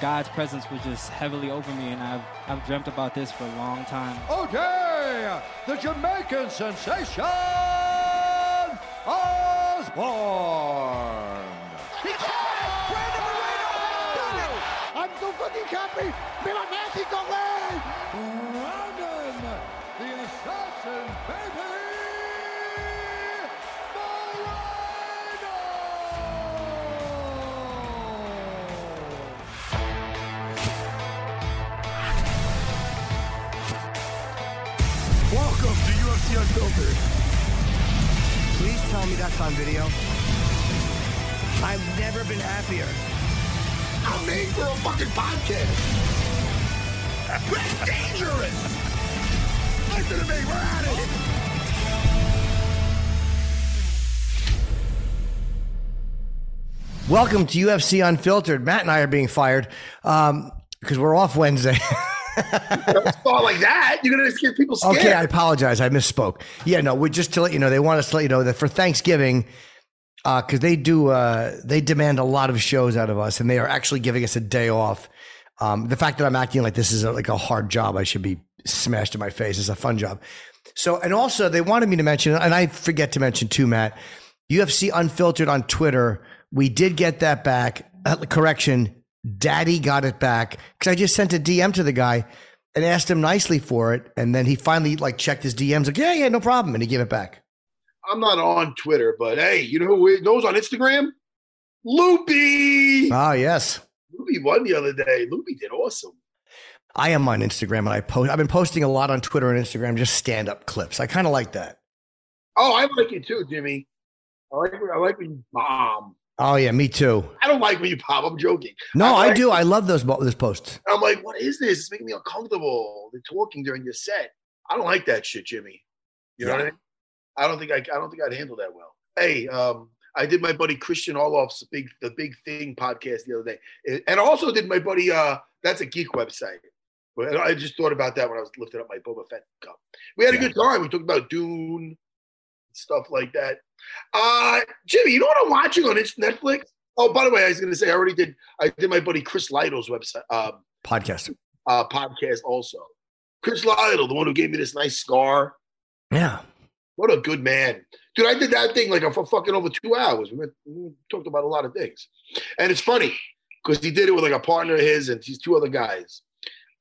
God's presence was just heavily over me, and I've I've dreamt about this for a long time. Okay, the Jamaican sensation, Osborne. I'm so fucking happy. Viva Mexico, güey. Tell me that's on video. I've never been happier. I'm made for a fucking podcast. That's dangerous. Listen to me, we're at it. Welcome to UFC Unfiltered. Matt and I are being fired um, because we're off Wednesday. Start like that. You're gonna get people scared. okay, I apologize. I misspoke. Yeah, no, we just to let you know, they want us to let you know that for Thanksgiving, because they do, uh, they demand a lot of shows out of us, and they are actually giving us a day off. Um, the fact that I'm acting like this is a, like a hard job, I should be smashed in my face. It's a fun job. So, and also they wanted me to mention, and I forget to mention too, Matt, UFC Unfiltered on Twitter. We did get that back. Uh, correction, Daddy got it back because I just sent a DM to the guy and asked him nicely for it, and then he finally like checked his DMs, like, yeah, yeah, no problem, and he gave it back. I'm not on Twitter, but hey, you know who knows on Instagram? Loopy. Ah, yes. Loopy won the other day. Loopy did awesome. I am on Instagram and I post. I've been posting a lot on Twitter and Instagram, just stand up clips. I kind of like that. Oh, I like it too, Jimmy. I like I like when you bomb. Oh yeah, me too. I don't like when you pop. I'm joking. No, I, like- do. I love those those posts. I'm like, what is this? It's making me uncomfortable. They're talking during your set. I don't like that shit, Jimmy. You know Yeah. what I mean? I don't think I, I don't think I'd handle that well. Hey, um, I did my buddy Christian Orloff's big the big thing podcast the other day, and also did my buddy uh that's a geek website. But I just thought about that when I was lifting up my Boba Fett cup. We had a Yeah. good time. We talked about Dune, stuff like that. Uh, Jimmy, you know what I'm watching on its Netflix? Oh, by the way, I was going to say I already did. I did my buddy Chris Lytle's website um, Podcast. uh, podcast also. Chris Lytle, the one who gave me this nice scar. Yeah. What a good man, dude! I did that thing like for fucking over two hours. We, went, we talked about a lot of things, and it's funny because he did it with like a partner of his and these two other guys,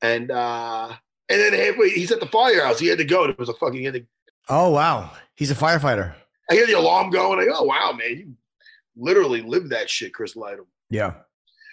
and uh and then halfway he's at the firehouse. He had to go. It was a fucking. He had to, Oh wow, he's a firefighter. I hear the alarm going. I go, oh wow, man, you literally lived that shit, Chris Lytle. Yeah.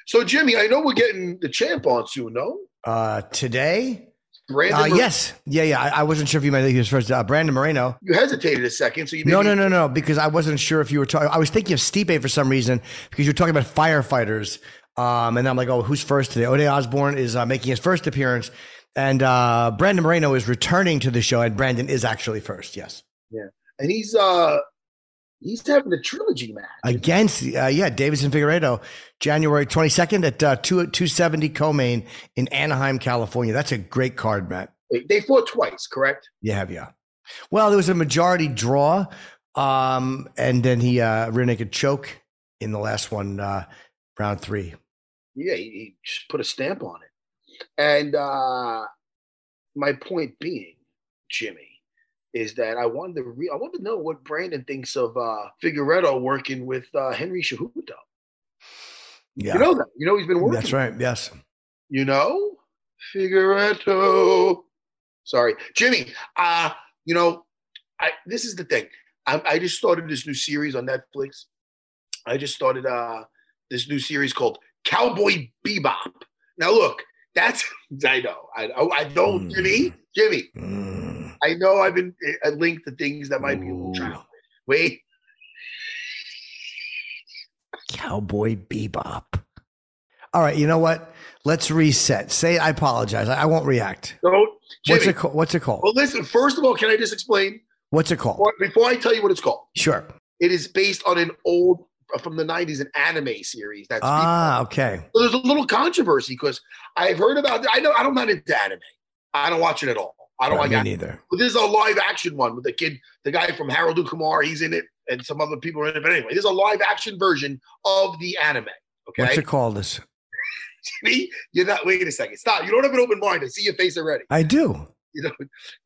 So Jimmy, I know we're getting the champ on soon. No, Uh, today. Brandon. Uh, Mor- yes. Yeah. Yeah. I, I wasn't sure if you meant he was first. Uh, Brandon Moreno. You hesitated a second, so you No, no, no, no. Because I wasn't sure if you were talking. I was thinking of Stipe for some reason because you were talking about firefighters. Um, and I'm like, oh, who's first today? Ode Osborne is uh, making his first appearance, and uh, Brandon Moreno is returning to the show, and Brandon is actually first. Yes, Yeah, and he's uh he's having a trilogy match. against uh, yeah, Deiveson Figueiredo, January 22nd at uh, two 270 co-main in Anaheim, California. That's a great card, Matt. They- They fought twice, correct? Yeah, have yeah. Well, there was a majority draw, um, and then he uh, rear naked choke in the last one, uh, round three. Yeah, he, he just put a stamp on it. And uh my point being, Jimmy, is that I wanted to re- I wanted to know what Brandon thinks of uh Figueiredo working with uh Henry Cejudo. Yeah. You know that. You know he's been working. That's right. Yes. You know? Figueiredo. Sorry. Jimmy, uh, you know, I this is the thing. I, I just started this new series on Netflix. I just started uh this new series called Cowboy Bebop. Now look, that's I know. I I don't Mm. Jimmy, Jimmy. Mm. I know I've been I linked to things that might be a little child. Wait, Cowboy Bebop. All right. You know what? Let's reset. Say I apologize. I, I won't react. don't Jimmy. What's it called? What's it called? Well, listen. First of all, can I just explain What's it called? before, before I tell you what it's called? Sure. It is based on an old from the '90s, an anime series. That's Ah, okay. So there's a little controversy because I've heard about. I know I don't not into anime. I don't watch it at all. I don't Right, like. me anime. neither. But this is a live action one with the kid, the guy from Harold and Kumar. He's in it, and some other people are in it. But anyway, this is a live action version of the anime. Okay, What's it called? This Me? You're not. Wait a second. Stop. You don't have an open mind. I see your face already. I do. You know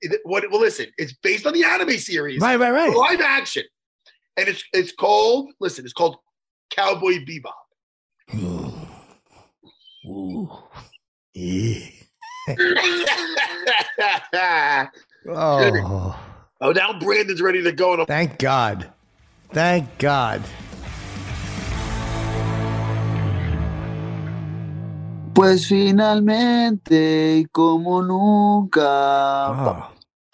it- what? Well, listen. It's based on the anime series, Right, right, right. live action, and it's it's called. Listen, it's called Cowboy Bebop. Ooh. Ooh. Yeah. Oh, oh, now Brandon's ready to go. And I'm thank God. Thank God. Pues finalmente y como nunca. Oh.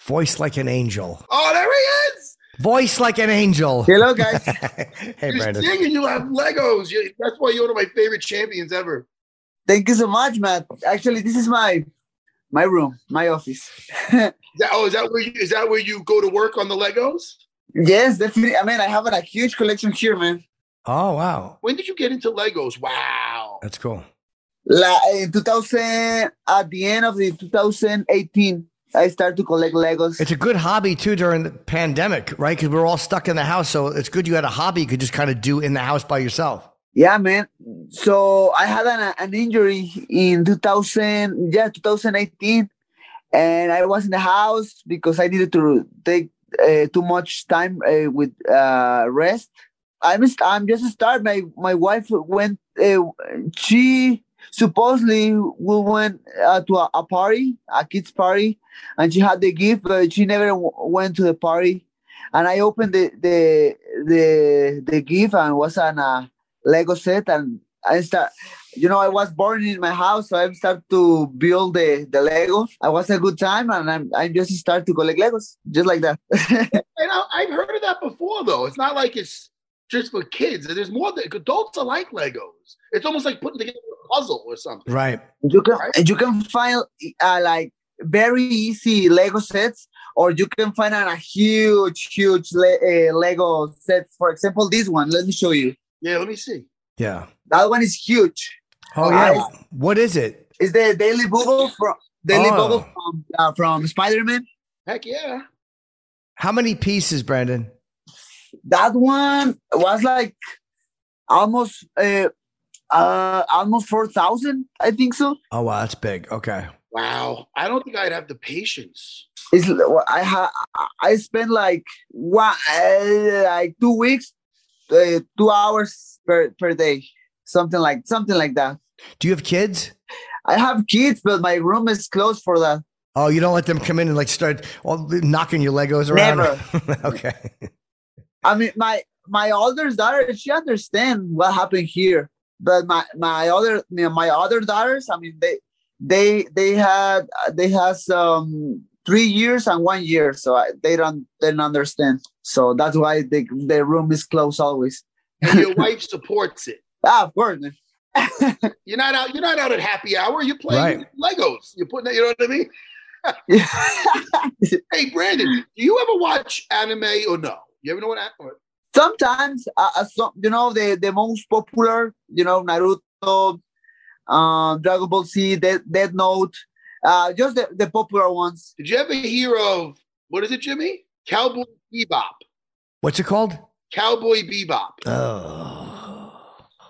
Voice like an angel. Oh, there he is. Voice like an angel. Hello, guys. hey, You're Brandon. singing. You have Legos. You, that's why you're one of my favorite champions ever. Thank you so much, Matt. Actually, this is my my room, my office. Is that, oh, is that where you is that where you go to work on the Legos? yes, definitely. I mean, I have a huge collection here, man. Oh, wow. When did you get into Legos? Wow. That's cool. La, eh, in 2000, at the end of the 2018, I started to collect Legos. It's a good hobby too during the pandemic, right? Because we're all stuck in the house. So it's good you had a hobby you could just kind of do in the house by yourself. Yeah, man. So I had an, an injury in 2000, yeah, 2018, and I was in the house because I needed to take uh, too much time uh, with uh, rest. I'm I'm just start. My my wife went. Uh, she supposedly we went uh, to a, a party, a kids party, and she had the gift, but she never went to the party. And I opened the the the the gift and was an uh, Lego set, and I start. You know, I was born in my house, so I start to build the the Lego. I was a good time, and I'm I just start to collect Legos, just like that. And I, I've heard of that before, though. It's not like it's just for kids. There's more that adults are like Legos. It's almost like putting together a puzzle or something. Right. you can Right. and you can find uh, like very easy Lego sets, or you can find a, a huge, huge le- uh, Lego sets. For example, this one. Let me show you. Yeah, let me see. Yeah. That one is huge. Oh, yeah. I- what is it? Is the Daily Bugle from Daily Oh. Bugle from uh, from Spider Man. Heck yeah. How many pieces, Brandon? That one was like almost uh, uh almost four thousand. I think so. Oh, wow. That's big. Okay. Wow. I don't think I'd have the patience. It's I ha I spent like one uh, like two weeks, uh, two hours per per day, something like something like that. Do you have kids? I have kids, but my room is closed for that. Oh, you don't let them come in and like start all, knocking your Legos around? Never. okay. I mean, my my older daughter, she understand what happened here, but my my other my other daughters, I mean, they they they had they had some three years and one year, so I, they don't they don't understand. So that's why the the room is closed always. And your wife supports it. Ah, of course. man. You're not out. You're not out at happy hour. You're playing Right. Legos. You're putting. You know what I mean? Hey, Brandon, do you ever watch anime or no? You ever know what? an- or- Sometimes, uh, uh, some, you know, the the most popular, you know, Naruto, um, Dragon Ball Z, Death, Death Note, uh, just the, the popular ones. Did you ever hear of what is it, Jimmy? Cowboy Bebop. What's it called? Cowboy Bebop. Oh.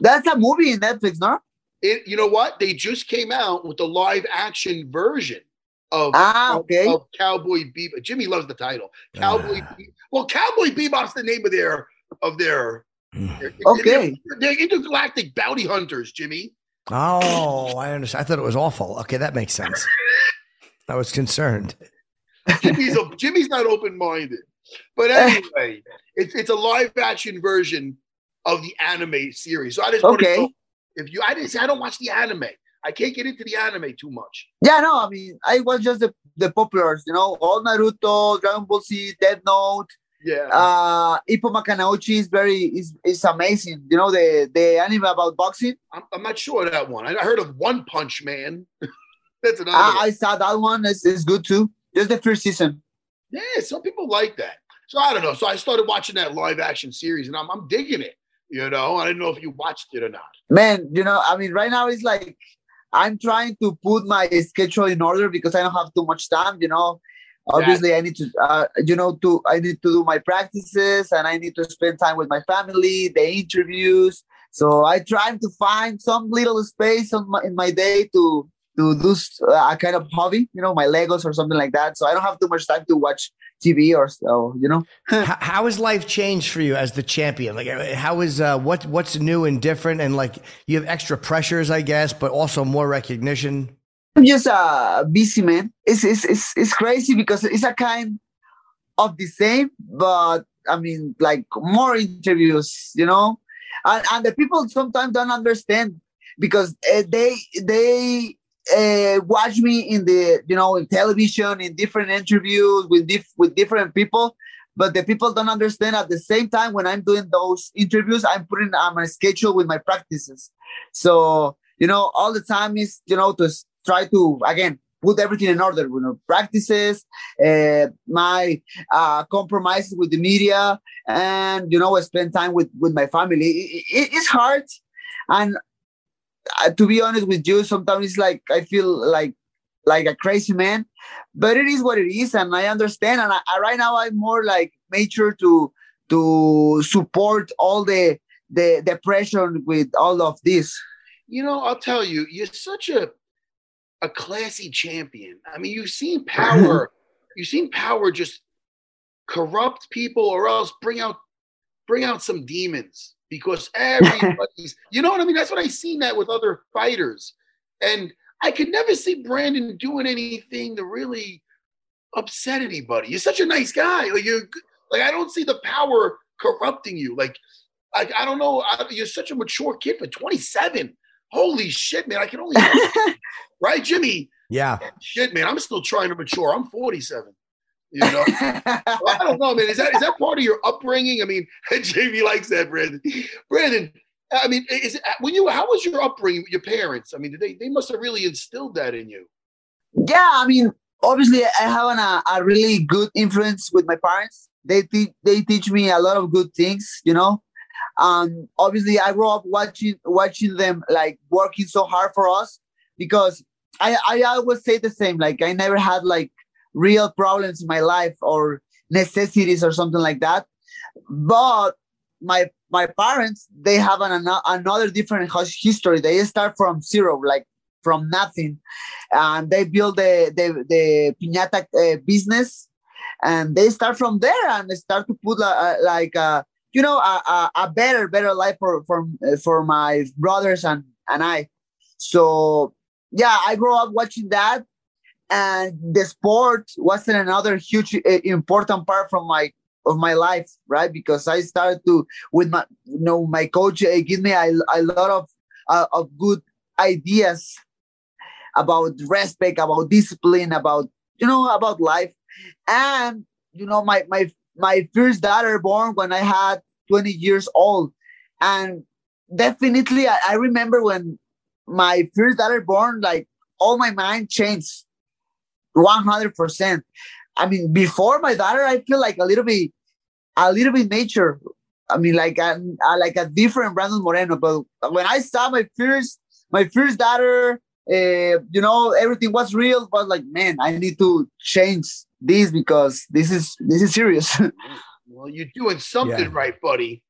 That's a movie in Netflix, no? It, you know what? They just came out with the live action version of, Ah, of- okay. of Cowboy Bebop. Jimmy loves the title. Ah. Cowboy. Be- well, Cowboy Bebop's the name of their of their. Mm. their- Okay. They're, they're intergalactic bounty hunters, Jimmy. Oh, I understand. I thought it was awful. Okay, that makes sense. I was concerned. Jimmy's a, Jimmy's not open minded. But anyway, it's it's a live action version of the anime series. So I just Okay. know if you I didn't say I don't watch the anime. I can't get into the anime too much. Yeah, no, I mean, I was just the, the populars, you know, all Naruto, Dragon Ball Z, Dead Note, Yeah. uh, Ippo Makunouchi is very, is, is amazing. You know, the, the anime about boxing. I'm, I'm not sure of that one. I I heard of One Punch Man. That's another I. I saw that one. It's, it's good too. Just the first season. Yeah, some people like that. So I don't know. So I started watching that live action series and I'm, I'm digging it. You know, I didn't know if you watched it or not. Man, you know, I mean, right now it's like I'm trying to put my schedule in order because I don't have too much time, you know. Obviously, I need to, uh, you know, to I need to do my practices and I need to spend time with my family, the interviews. So I try to find some little space on my, in my day to to do uh, a kind of hobby, you know, my Legos or something like that. So I don't have too much time to watch TV or so, you know. how, how has life changed for you as the champion? Like, uh, how is uh, what what's new and different? And like, you have extra pressures, I guess, but also more recognition. I'm just a busy man. It's, it's it's it's crazy because it's a kind of the same, but I mean, like more interviews, you know, and, and the people sometimes don't understand because uh, they they uh, watch me in the you know in television in different interviews with diff- with different people. But the people don't understand at the same time when I'm doing those interviews, I'm putting on my schedule with my practices. So you know, all the time is you know to try to again put everything in order. You know, practices, uh, my uh, compromises with the media, and you know, spend time with with my family. It- it- it's hard, and uh, to be honest with you, sometimes it's like I feel like like a crazy man, but it is what it is, and I understand. And I, I, right now, I'm more like made sure to to support all the the depression with all of this. You know, I'll tell you, you're such a a classy champion. I mean, you've seen power, you've seen power just corrupt people or else bring out bring out some demons because everybody's you know what I mean? That's what I seen that with other fighters. And I could never see Brandon doing anything to really upset anybody. You're such a nice guy. Like you like I don't see the power corrupting you. Like I, I don't know. I, you're such a mature kid for 27. Holy shit, man! I can only right, Jimmy. Yeah. Shit, man. I'm still trying to mature. I'm 47. You know, Well, I don't know, man. Is that is that part of your upbringing? I mean, Jamie likes that, Brandon. Brandon, I mean, is it uh, when you how was your upbringing with your parents? I mean, did they they must have really instilled that in you. yeah, I mean, obviously, I have an, a, a really good influence with my parents. They te- they teach me a lot of good things, you know. Um, obviously, I grew up watching watching them like working so hard for us because I I always say the same. Like I never had like real problems in my life or necessities or something like that. But my my parents they have an, ano- another different history. They start from zero, like from nothing, and they build the the, the piñata uh, business, and they start from there and start to put uh, like uh, you know a, a, a better better life for for uh, for my brothers and and I. So yeah, I grew up watching that, and the sport wasn't another huge uh, important part from my of my life, right? Because I started to with my you know my coach uh, give me a, a lot of uh, of good ideas about respect, about discipline, about you know about life, and you know my my my first daughter born when I had 20 years old, and definitely I, I remember when my first daughter born, like all my mind changed 100 percent. I mean, before my daughter, I feel like a little bit, a little bit nature. I mean, like a, a like a different Brandon Moreno. But when I saw my first, my first daughter, uh, you know, everything was real. But like, man, I need to change this because this is this is serious. Well, you're doing something Yeah. right, buddy.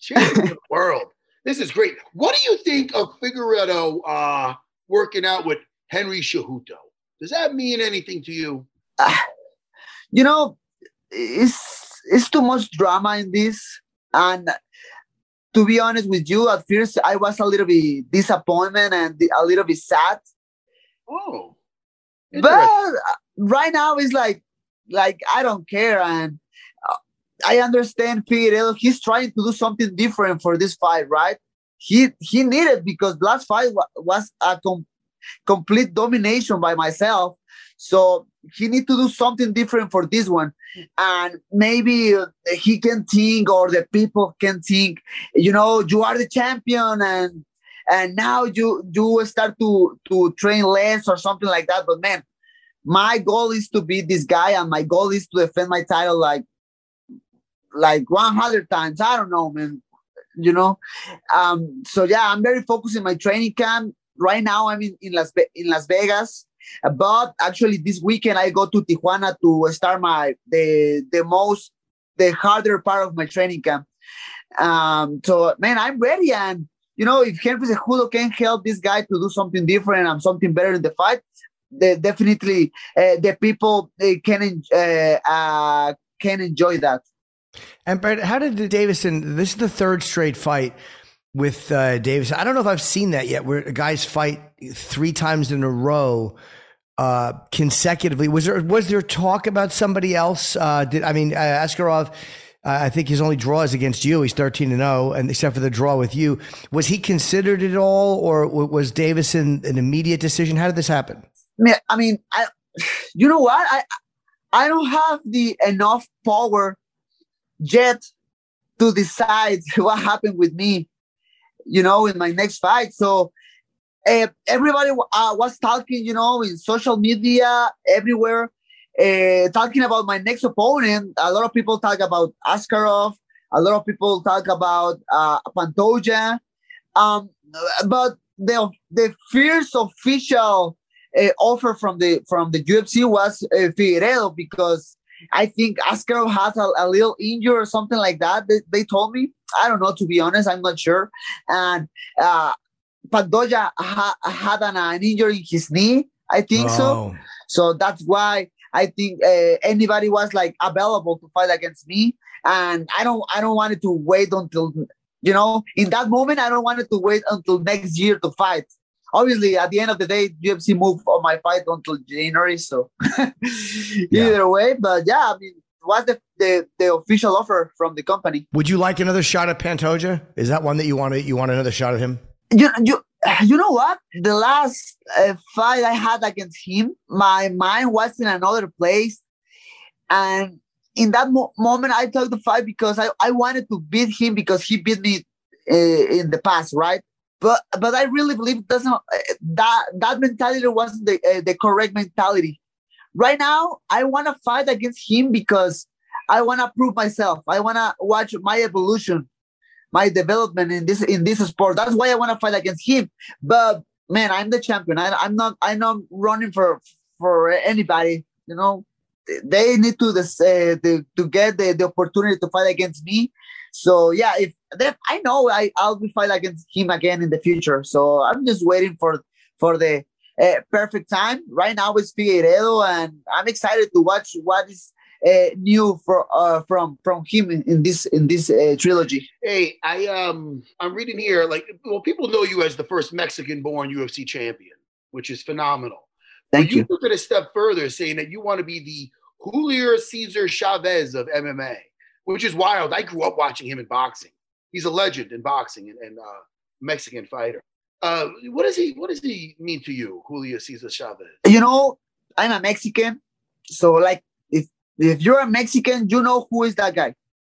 Changing the world. This is great. What do you think of Figueiredo uh, working out with Henry Cejudo? Does that mean anything to you? Uh, you know, it's it's too much drama in this, and to be honest with you, at first I was a little bit disappointed and a little bit sad. Oh, but right now it's like like I don't care, and uh, I understand Figueiredo. He's trying to do something different for this fight, right? He he needed because last fight was a com- complete domination by myself. So he need to do something different for this one, and maybe he can think, or the people can think, you know, you are the champion, and and now you you start to to train less or something like that. But man, my goal is to beat this guy, and my goal is to defend my title like like 100 times. I don't know, man. You know, um. So yeah, I'm very focused in my training camp right now. I'm in in Las in Las Vegas but actually, this weekend I go to Tijuana to start my the the most the harder part of my training camp. Um, so man, I'm ready, and you know, if Henry Cejudo can help this guy to do something different and something better in the fight, definitely uh, the people they can uh, uh, can enjoy that. And Brett, how did Deiveson? This is the third straight fight with uh, Davis. I don't know if I've seen that yet, where guys fight three times in a row uh, consecutively. Was there was there talk about somebody else? Uh, did I mean uh, Askarov? Uh, I think his only draw is against you. He's thirteen and zero, oh, and except for the draw with you, was he considered at all, or was Deiveson an immediate decision? How did this happen? I mean, I, you know what? I I don't have the enough power yet to decide what happened with me you know, in my next fight. So uh, everybody uh, was talking, you know, in social media, everywhere, uh, talking about my next opponent. A lot of people talk about Askarov. A lot of people talk about uh, Pantoja. Um, but the the first official uh, offer from the from the UFC was uh, Figueiredo because I think Askarov has a, a, little injury or something like that. They, they, told me. I don't know, to be honest. I'm not sure. And uh, Pantoja ha, had an, an, injury in his knee. I think oh. so. So that's why I think uh, anybody was like available to fight against me. And I don't, I don't want it to wait until, you know, in that moment, I don't want it to wait until next year to fight obviously at the end of the day ufc moved on my fight until january so yeah. either way but yeah i mean what's the, the the official offer from the company? Would you like another shot at pantoja? Is that one that you want to you want another shot at him? You, you you know what? The last uh, fight i had against him my mind was in another place and in that mo- moment i took the fight because I, I wanted to beat him because he beat me uh, in the past right but but I really believe it doesn't that that mentality wasn't the uh, the correct mentality. Right now, I want to fight against him because I want to prove myself. I want to watch my evolution, my development in this in this sport. That's why I want to fight against him. But man, I'm the champion. I, I'm not. I'm not running for for anybody. You know, they need to this uh, to, to get the, the opportunity to fight against me so yeah, if then I know I I'll be fight against him again in the future. So I'm just waiting for for the uh, perfect time. Right now it's Figueiredo, and I'm excited to watch what is uh, new for uh, from from him in, in this in this uh, trilogy. Hey, I um I'm reading here like well people know you as the first Mexican-born UFC champion, which is phenomenal. Thank but you. You took it a step further, saying that you want to be the Julio Cesar Chavez of MMA which is wild. I grew up watching him in boxing. He's a legend in boxing and, and uh, Mexican fighter. Uh, what does he What does he mean to you, Julio Cesar Chavez? You know, I'm a Mexican, so like if if you're a Mexican, you know who is that guy.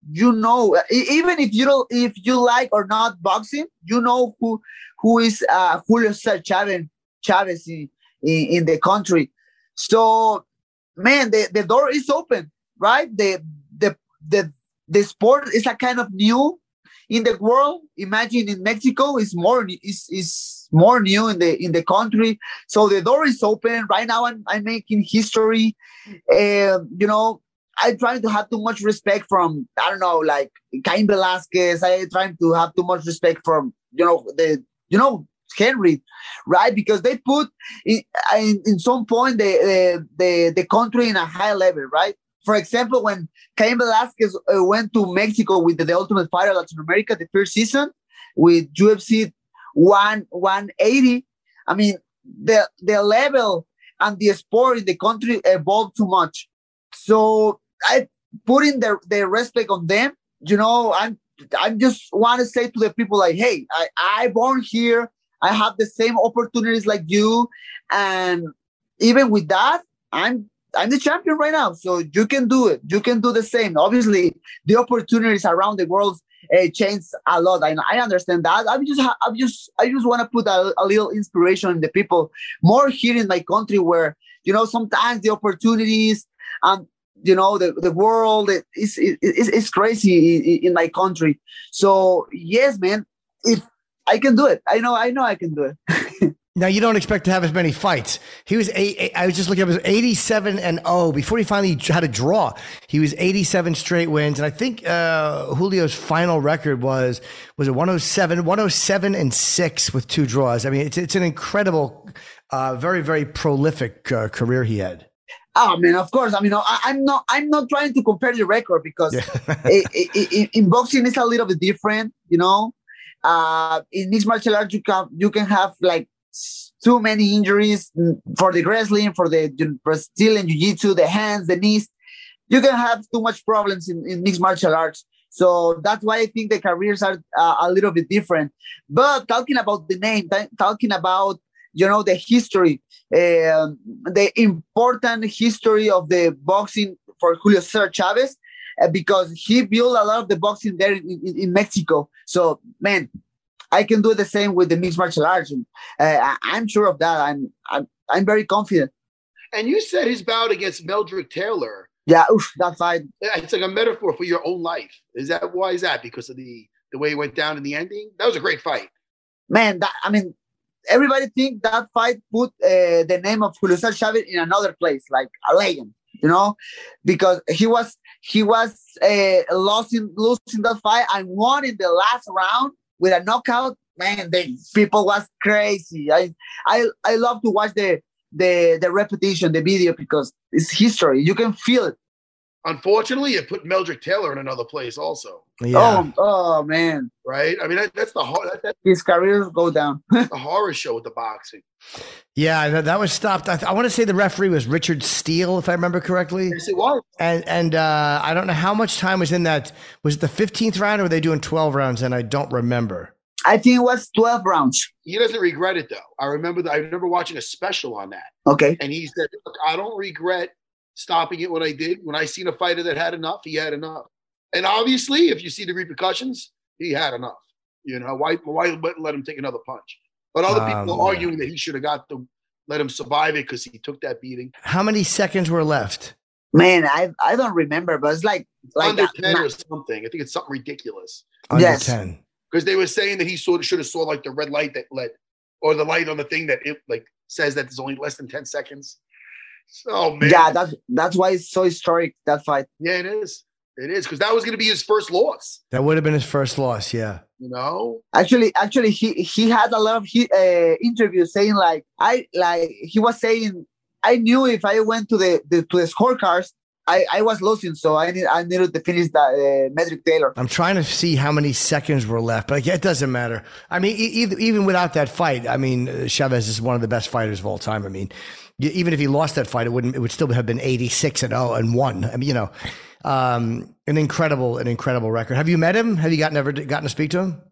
You know, even if you don't, if you like or not boxing, you know who who is uh, Julio Cesar Chavez Chavez in, in, in the country. So, man, the, the door is open, right? The the the the sport is a kind of new in the world. Imagine in Mexico is more is is more new in the in the country. So the door is open right now. I'm I'm making history. Uh, you know, I trying to have too much respect from I don't know like Cain Velasquez. I trying to have too much respect from you know the you know Henry, right? Because they put in, in, in some point the, the, the the country in a high level, right? For example, when Cain Velasquez uh, went to Mexico with the, the Ultimate Fighter Latin America the first season with UFC one 180, I mean the the level and the sport in the country evolved too much. So I putting the the respect on them. You know, I'm I just want to say to the people like, hey, I I born here. I have the same opportunities like you, and even with that, I'm I'm the champion right now. So you can do it. You can do the same. Obviously, the opportunities around the world uh, change a lot. I, I understand that. I just I just I just want to put a, a little inspiration in the people more here in my country where you know sometimes the opportunities and you know the, the world is is is crazy in my country. So yes, man, if I can do it, I know I know I can do it. Now you don't expect to have as many fights. He was eight, eight, I was just looking up. His eighty-seven and zero before he finally had a draw. He was eighty-seven straight wins, and I think uh, Julio's final record was was it 107, 107 and six with two draws. I mean, it's it's an incredible, uh, very very prolific uh, career he had. Oh man, of course. I mean, I, am not I'm not trying to compare the record because yeah. it, it, it, in boxing it's a little bit different. You know, uh, in mixed martial arts you can you can have like too many injuries for the wrestling, for the Brazilian jiu-jitsu, the hands, the knees. You can have too much problems in, in mixed martial arts. So that's why I think the careers are uh, a little bit different. But talking about the name, talking about you know the history, uh, the important history of the boxing for Julio Cesar Chavez, uh, because he built a lot of the boxing there in, in, in Mexico. So man, I can do the same with the mixed martial arts. Uh, I'm sure of that. I'm, I'm I'm very confident. And you said his bout against Meldrick Taylor. Yeah, oof, that fight. It's like a metaphor for your own life. Is that why is that? Because of the the way it went down in the ending? That was a great fight. Man, that I mean, everybody think that fight put uh, the name of Julio Chavez in another place, like a legend, you know, because he was he was uh, losing losing that fight and won in the last round with a knockout, man, the people was crazy. I I I love to watch the the the repetition, the video because it's history. You can feel it. Unfortunately, it put Meldrick Taylor in another place also. Yeah. Oh, oh man. Right? I mean, that, that's the that, that, his career go down. the horror show with the boxing. Yeah, that was stopped. I, I, want to say the referee was Richard Steele, if I remember correctly. Yes, it was. And and uh, I don't know how much time was in that. Was it the fifteenth round, or were they doing twelve rounds? And I don't remember. I think it was twelve rounds. He doesn't regret it though. I remember that. I remember watching a special on that. Okay. And he said, "Look, I don't regret stopping it when I did. When I seen a fighter that had enough, he had enough. And obviously, if you see the repercussions, he had enough. You know, why why but let him take another punch? But other um, people are arguing that he should have got to let him survive it because he took that beating. How many seconds were left? Man, I I don't remember, but it's like like under ten or something. I think it's something ridiculous. Under yes. ten. Because they were saying that he sort of should have saw like the red light that led, or the light on the thing that it like says that there's only less than ten seconds. Oh man. Yeah, that's that's why it's so historic that fight. Yeah, it is. It is because that was going to be his first loss. That would have been his first loss. Yeah. You know. Actually, actually, he he had a lot of he, uh, interviews saying like I like he was saying I knew if I went to the, the to the scorecards I, I was losing, so I need I needed to finish that uh, Meldrick Taylor. I'm trying to see how many seconds were left, but it doesn't matter. I mean, e- even without that fight, I mean, Chavez is one of the best fighters of all time. I mean, even if he lost that fight, it wouldn't. It would still have been 86 and 0 and one. I mean, you know, um, an incredible, an incredible record. Have you met him? Have you gotten ever gotten to speak to him?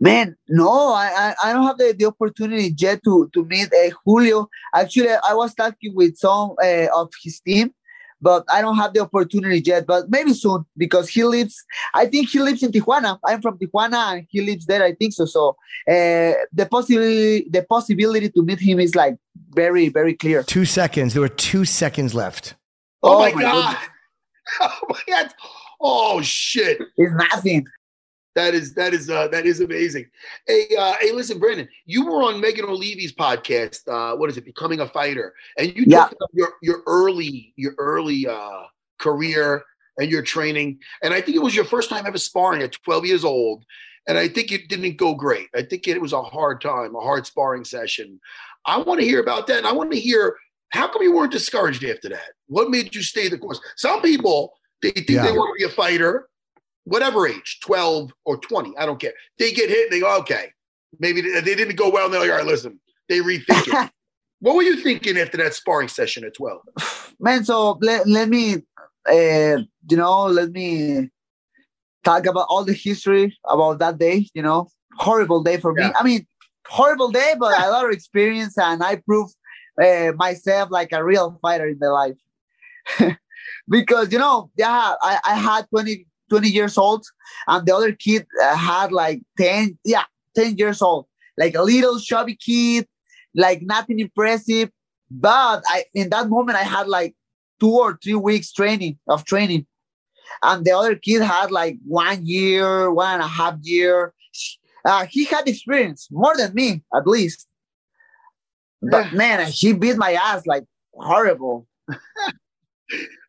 Man, no, I I, don't have the, the opportunity yet to to meet uh, Julio. Actually, I was talking with some uh, of his team but I don't have the opportunity yet. But maybe soon because he lives. I think he lives in Tijuana. I'm from Tijuana, and he lives there. I think so. So uh, the possibility, the possibility to meet him is like very, very clear. Two seconds. There were two seconds left. Oh, oh my, my god! oh my god! Oh shit! It's nothing. That is that is uh, that is amazing. Hey, uh, hey, listen, Brandon, you were on Megan Olivi's podcast. Uh, what is it? Becoming a fighter, and you yeah. talked about your your early your early uh, career and your training. And I think it was your first time ever sparring at 12 years old. and I think it didn't go great. I think it was a hard time, a hard sparring session. I want to hear about that. And I want to hear how come you weren't discouraged after that? What made you stay the course? Some people they think Yeah. they want to be a fighter, whatever age, 12 or 20. I don't care. They get hit and they go, okay, maybe they, didn't go well. And they're like, all right, listen, they rethink it. what were you thinking after that sparring session at 12? man so let, let me uh, you know let me talk about all the history about that day you know horrible day for Yeah. me i mean horrible day but a lot of experience and i proved uh, myself like a real fighter in the life because you know yeah I, I had 20 20 years old and the other kid uh, had like 10 yeah 10 years old like a little chubby kid like nothing impressive but I in that moment I had like two or three weeks training of training, and the other kid had like one year, one and a half year. Uh, he had experience more than me at least. But man, he beat my ass like horrible.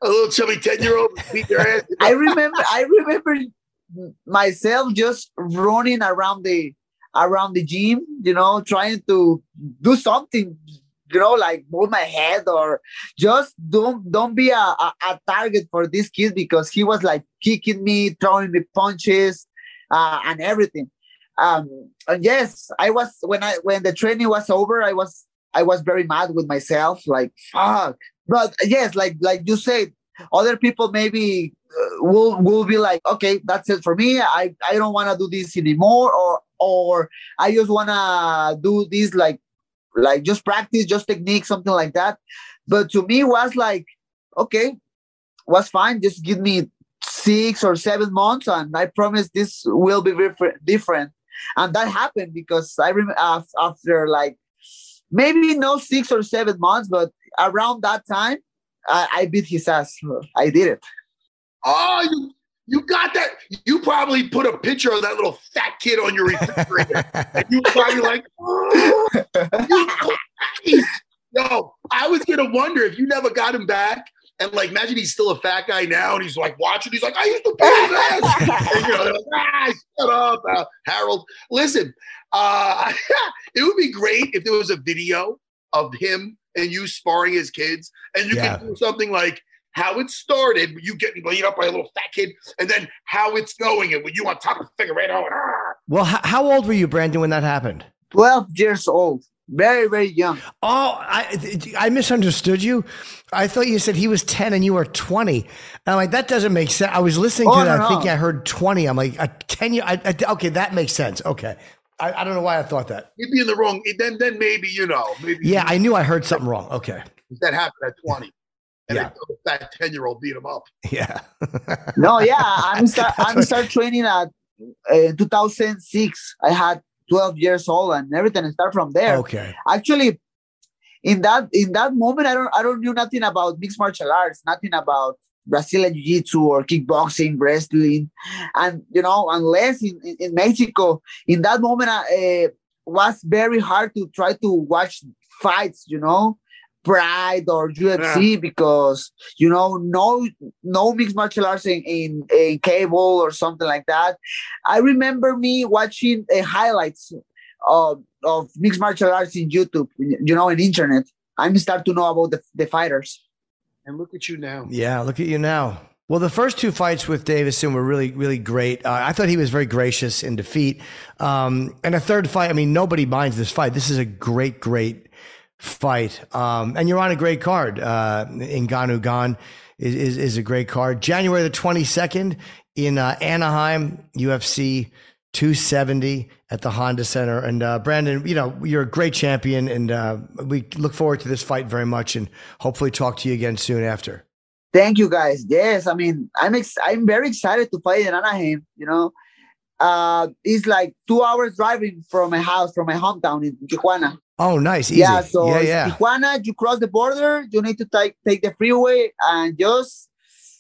A little chubby 10 year old beat your ass. I remember I remember myself just running around the around the gym, you know, trying to do something, you know, like move my head or just don't don't be a, a, a target for this kid because he was like kicking me, throwing me punches, uh, and everything. Um, and yes, I was when I when the training was over, I was I was very mad with myself, like fuck. But yes, like like you said, other people maybe uh, will will be like, okay, that's it for me. I I don't want to do this anymore, or or I just want to do this like like just practice, just technique, something like that. But to me, was like, okay, was fine. Just give me six or seven months, and I promise this will be different. Different, and that happened because I remember after like maybe no six or seven months, but around that time, I, I beat his ass. I did it. Oh, you you got that. You probably put a picture of that little fat kid on your refrigerator. and you probably like, oh, you Yo, I was gonna wonder if you never got him back. And like, imagine he's still a fat guy now, and he's like watching. He's like, I used to beat his ass. and, you know, they're like, ah, shut up, uh, Harold. Listen, uh, it would be great if there was a video of him and you sparring his kids, and you Yeah. could do something like how it started, you getting beat up by a little fat kid, and then how it's going, and when you on top of Figueiredo. And, ah. Well, h- how old were you, Brandon, when that happened? 12 years old. Very, very young. Oh, I I misunderstood you. I thought you said he was 10 and you were 20. And I'm like, that doesn't make sense. I was listening Oh, to that, no, no. thinking I heard 20. I'm like, a 10 year. I, I, okay, that makes sense. Okay. I, I don't know why I thought that. You'd be in the wrong. Then, then maybe you know, maybe Yeah, I knew I heard something wrong. Okay. that happened at twenty, and Yeah. the fat ten year old beat him up. Yeah. No, yeah, I'm start, I'm start training at uh, 2006. I had 12 years old and everything and start from there. okay. Actually, in that in that moment, I don't I don't knew nothing about mixed martial arts, nothing about Brazilian Jiu-Jitsu or kickboxing, wrestling, and you know, unless in, in, Mexico, in that moment, uh, was very hard to try to watch fights, you know, Pride or UFC because you know no no mixed martial arts in, in in cable or something like that. I remember me watching uh, highlights of of mixed martial arts in YouTube, you know, in internet. I'm start to know about the, the fighters. And look at you now. Yeah, look at you now. Well, the first two fights with Deiveson were really, really great. Uh, I thought he was very gracious in defeat. Um, and a third fight, I mean, nobody minds this fight. This is a great, great fight. Um, and you're on a great card. Uh, Ngannou Gane is, is, is a great card. January the 22nd in uh, Anaheim, UFC 270 at the Honda Center. And uh, Brandon, you know, you're a great champion, and uh, we look forward to this fight very much and hopefully talk to you again soon after. Thank you guys. Yes, I mean I'm ex- I'm very excited to fight in Anaheim. You know, uh, it's like two hours driving from my house, from my hometown in Tijuana. Oh, nice. Easy. Yeah, so yeah, yeah. Tijuana, you cross the border, you need to take take the freeway and just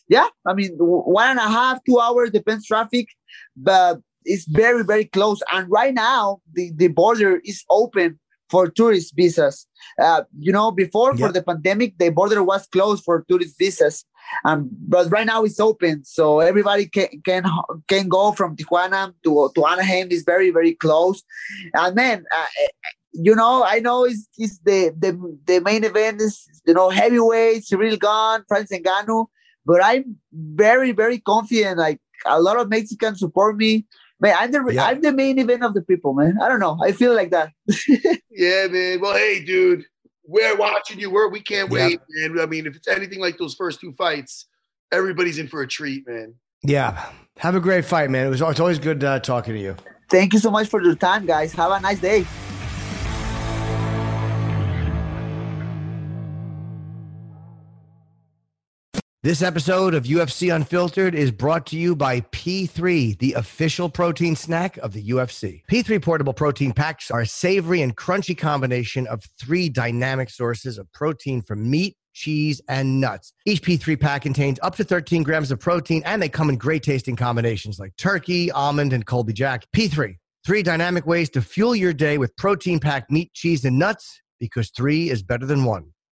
yeah, I mean one and a half, two hours depends traffic, but it's very very close. And right now the the border is open for tourist visas. Uh, you know, before Yeah. for the pandemic, the border was closed for tourist visas, Um, but right now it's open, so everybody can can can go from Tijuana to to Anaheim. is very very close, and then uh, you know I know it's, it's the the the main event is you know heavyweights, Ciryl Gane, Francis Ngannou, but I'm very very confident. Like a lot of Mexicans support me. Man, I'm the yeah. I'm the main event of the people, man. I don't know. I feel like that. yeah, man. Well, hey, dude, we're watching you. We're we can't wait, man. I mean, if it's anything like those first two fights, everybody's in for a treat, man. Yeah. Have a great fight, man. It was it's always good uh, talking to you. Thank you so much for your time, guys. Have a nice day. This episode of UFC Unfiltered is brought to you by P3, the official protein snack of the UFC. P3 portable protein packs are a savory and crunchy combination of three dynamic sources of protein from meat, cheese, and nuts. Each P3 pack contains up to 13 grams of protein, and they come in great tasting combinations like turkey, almond, and Colby Jack. P3, three dynamic ways to fuel your day with protein packed meat, cheese, and nuts because three is better than one.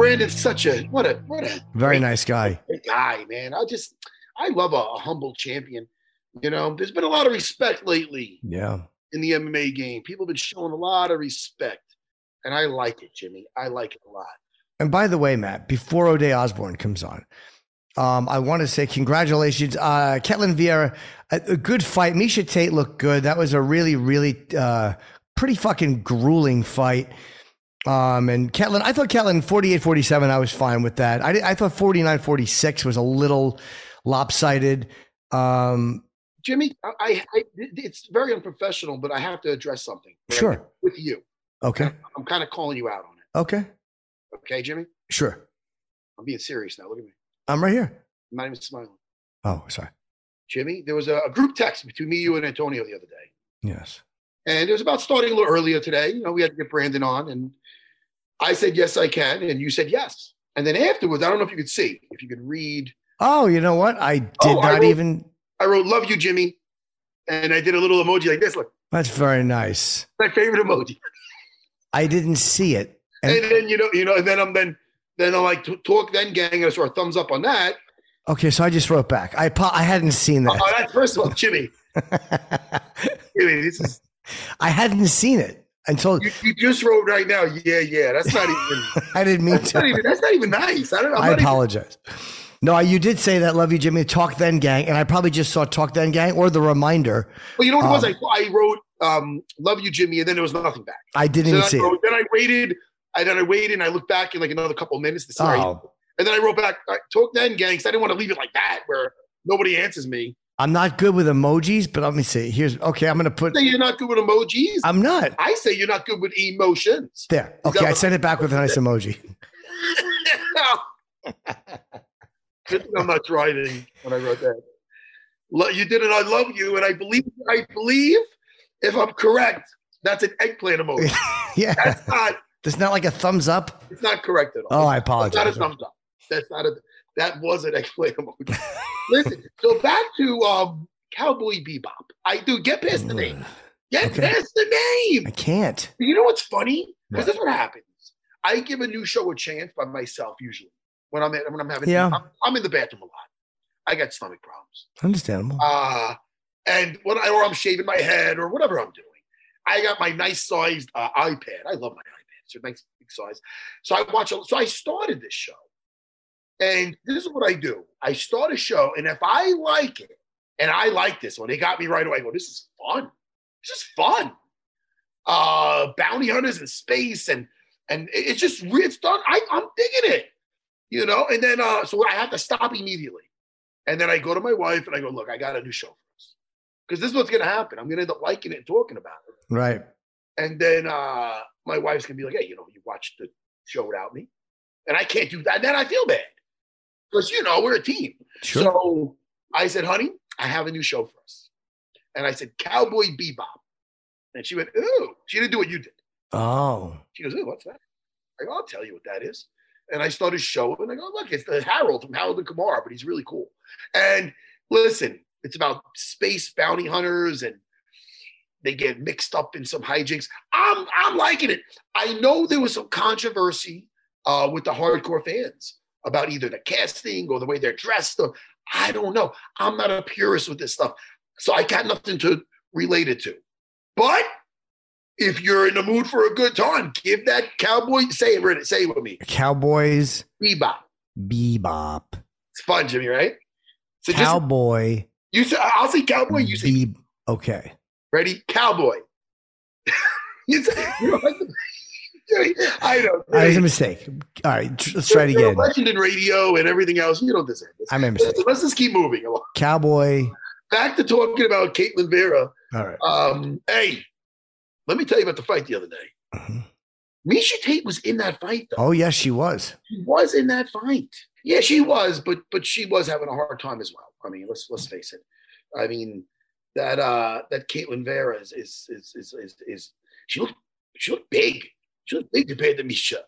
Brandon's such a what a what a very nice guy. Guy, man. I just I love a, a, humble champion. You know, there's been a lot of respect lately. Yeah. In the MMA game, people have been showing a lot of respect, and I like it, Jimmy. I like it a lot. And by the way, Matt, before Ode' Osborne comes on, um, I want to say congratulations, uh, Ketlen Vieira. A, a, good fight. Miesha Tate looked good. That was a really, really uh, pretty fucking grueling fight. Um, and Ketlen, I thought Ketlen 48 47, I was fine with that. I, I thought 49 46 was a little lopsided. Um, Jimmy, I, I, it's very unprofessional, but I have to address something. Right? Sure. With you. Okay. I'm kind of calling you out on it. Okay. Okay, Jimmy? Sure. I'm being serious now. Look at me. I'm right here. I'm not even smiling. Oh, sorry. Jimmy, there was a, a group text between me, you, and Antonio the other day. Yes. And it was about starting a little earlier today. You know, we had to get Brandon on, and I said, yes, I can. And you said, yes. And then afterwards, I don't know if you could see, if you could read. Oh, you know what? I oh, did oh, not I wrote, even. I wrote, love you, Jimmy. And I did a little emoji like this. Look. That's very nice. My favorite emoji. I didn't see it. And, and then, you know, you know, and then I'm then, then I'm like, talk then gang. I saw a thumbs up on that. Okay. So I just wrote back. I, I hadn't seen that. Oh, that's first of all, Jimmy. Jimmy, this is. I hadn't seen it until you, you, just wrote right now. Yeah, yeah. That's not even. I didn't mean that's to. Not even, that's not even nice. I don't. I'm i apologize. Even, no, you did say that. Love you, Jimmy. Talk then, gang, and I probably just saw talk then, gang, or the reminder. Well, you know what um, it was? I, I wrote um, "Love you, Jimmy," and then there was nothing back. I didn't so see I wrote, it. Then I waited. I then I waited, and I looked back in like another couple of minutes to see. Oh. And then I wrote back, "Talk then, gang," because I didn't want to leave it like that, where nobody answers me. I'm not good with emojis, but let me see. Here's okay. I'm gonna put. Say you're not good with emojis. I'm not. I say you're not good with emotions. There. Okay, I sent it back with a nice emoji. Good thing I'm not driving when I wrote that. You did it. I love you, and I believe. I believe, if I'm correct, that's an eggplant emoji. yeah, that's not. It's not like a thumbs up. It's not correct at all. Oh, I apologize. That's not a thumbs up. That's not a. That was an emoji. Listen, so back to um, Cowboy Bebop. I do get past the name. Get okay. past the name. I can't. You know what's funny? Because this is what happens. I give a new show a chance by myself usually when I'm at, when I'm having. Yeah. I'm, I'm, in the bathroom a lot. I got stomach problems. Understandable. Uh, and when I or I'm shaving my head or whatever I'm doing, I got my nice sized uh, iPad. I love my iPad. It's a nice big size. So I watch. A, so I started this show, and this is what I do. I start a show, and if I like it, and I like this one, they got me right away. I go, this is fun. This is fun. Uh, bounty hunters in space, and and it's just it's done. I, I'm digging it, you know. And then uh, so I have to stop immediately, and then I go to my wife and I go, look, I got a new show for us because this is what's gonna happen. I'm gonna end up liking it and talking about it. Right. And then uh, my wife's gonna be like, hey, you know, you watched the show without me, and I can't do that. Then I feel bad because you know we're a team. Sure. So I said, honey, I have a new show for us, and I said, Cowboy Bebop, and she went, ooh. She didn't do what you did. Oh. She goes, ooh, what's that? I go, I'll tell you what that is. And I started showing, and I go, look, it's the Harold from Harold and Kumar, but he's really cool. And listen, it's about space bounty hunters and they get mixed up in some hijinks. I'm I'm liking it. I know there was some controversy uh, with the hardcore fans about either the casting or the way they're dressed. Or I don't know. I'm not a purist with this stuff, so I got nothing to relate it to. But if you're in the mood for a good time, give that cowboy say it. Say it with me. Cowboys Bebop. bebop. It's fun, Jimmy. Right? So just Cowboy you say I'll say cowboy. You say be okay. ready cowboy. you say you the- I know. All right, it's a mistake. All right, let's try it again. Legend in radio and everything else. You don't deserve this. I made a mistake. Listen, let's just keep moving along. Cowboy. Back to talking about Ketlen Vieira. All right. Um, hey, let me tell you about the fight the other day. Mhm. Miesha Tate was in that fight, though. Oh yes, she was. She was in that fight. Yeah, she was, but but she was having a hard time as well. I mean, let's let's face it. I mean, that uh that Ketlen Vieira is is is is is, is she looked she looked big. She looked big compared to Miesha.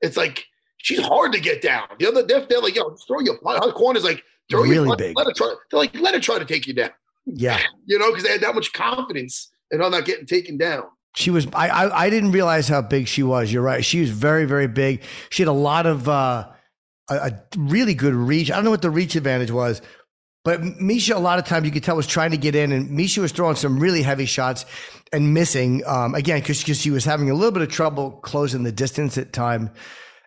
It's like she's hard to get down. The other they're, they're like, yo, throw your. Her corner's like throw your Really punch. big. Let her try. They're like, let her try to take you down. Yeah, You know, because they had that much confidence in her not getting taken down. she was. I, I I didn't realize how big she was. You're right. She was very very big. She had a lot of uh, a really good reach. I don't know what the reach advantage was, but Miesha a lot of times you could tell was trying to get in, and Miesha was throwing some really heavy shots and missing um, again because she was having a little bit of trouble closing the distance at time.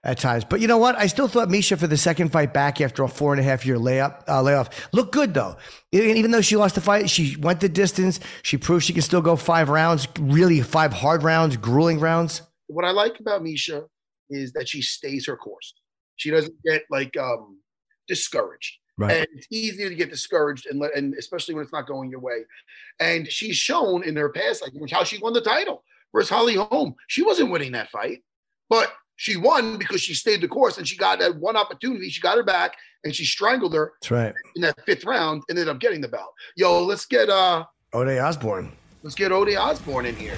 At times, but you know what? I still thought Miesha for the second fight back after a four and a half year layup uh, layoff looked good though. Even though she lost the fight, she went the distance. She proved she can still go five rounds, really five hard rounds, grueling rounds. what I like about Miesha is that she stays her course. She doesn't get like um discouraged. Right. And it's easier to get discouraged and let, and especially when it's not going your way. And she's shown in her past, like how she won the title versus Holly Holm. She wasn't winning that fight, but she won because she stayed the course and she got that one opportunity. She got her back and she strangled her That's right. in that fifth round, ended up getting the belt. Yo, let's get uh Ode' Osborne. let's get Ode' Osborne in here.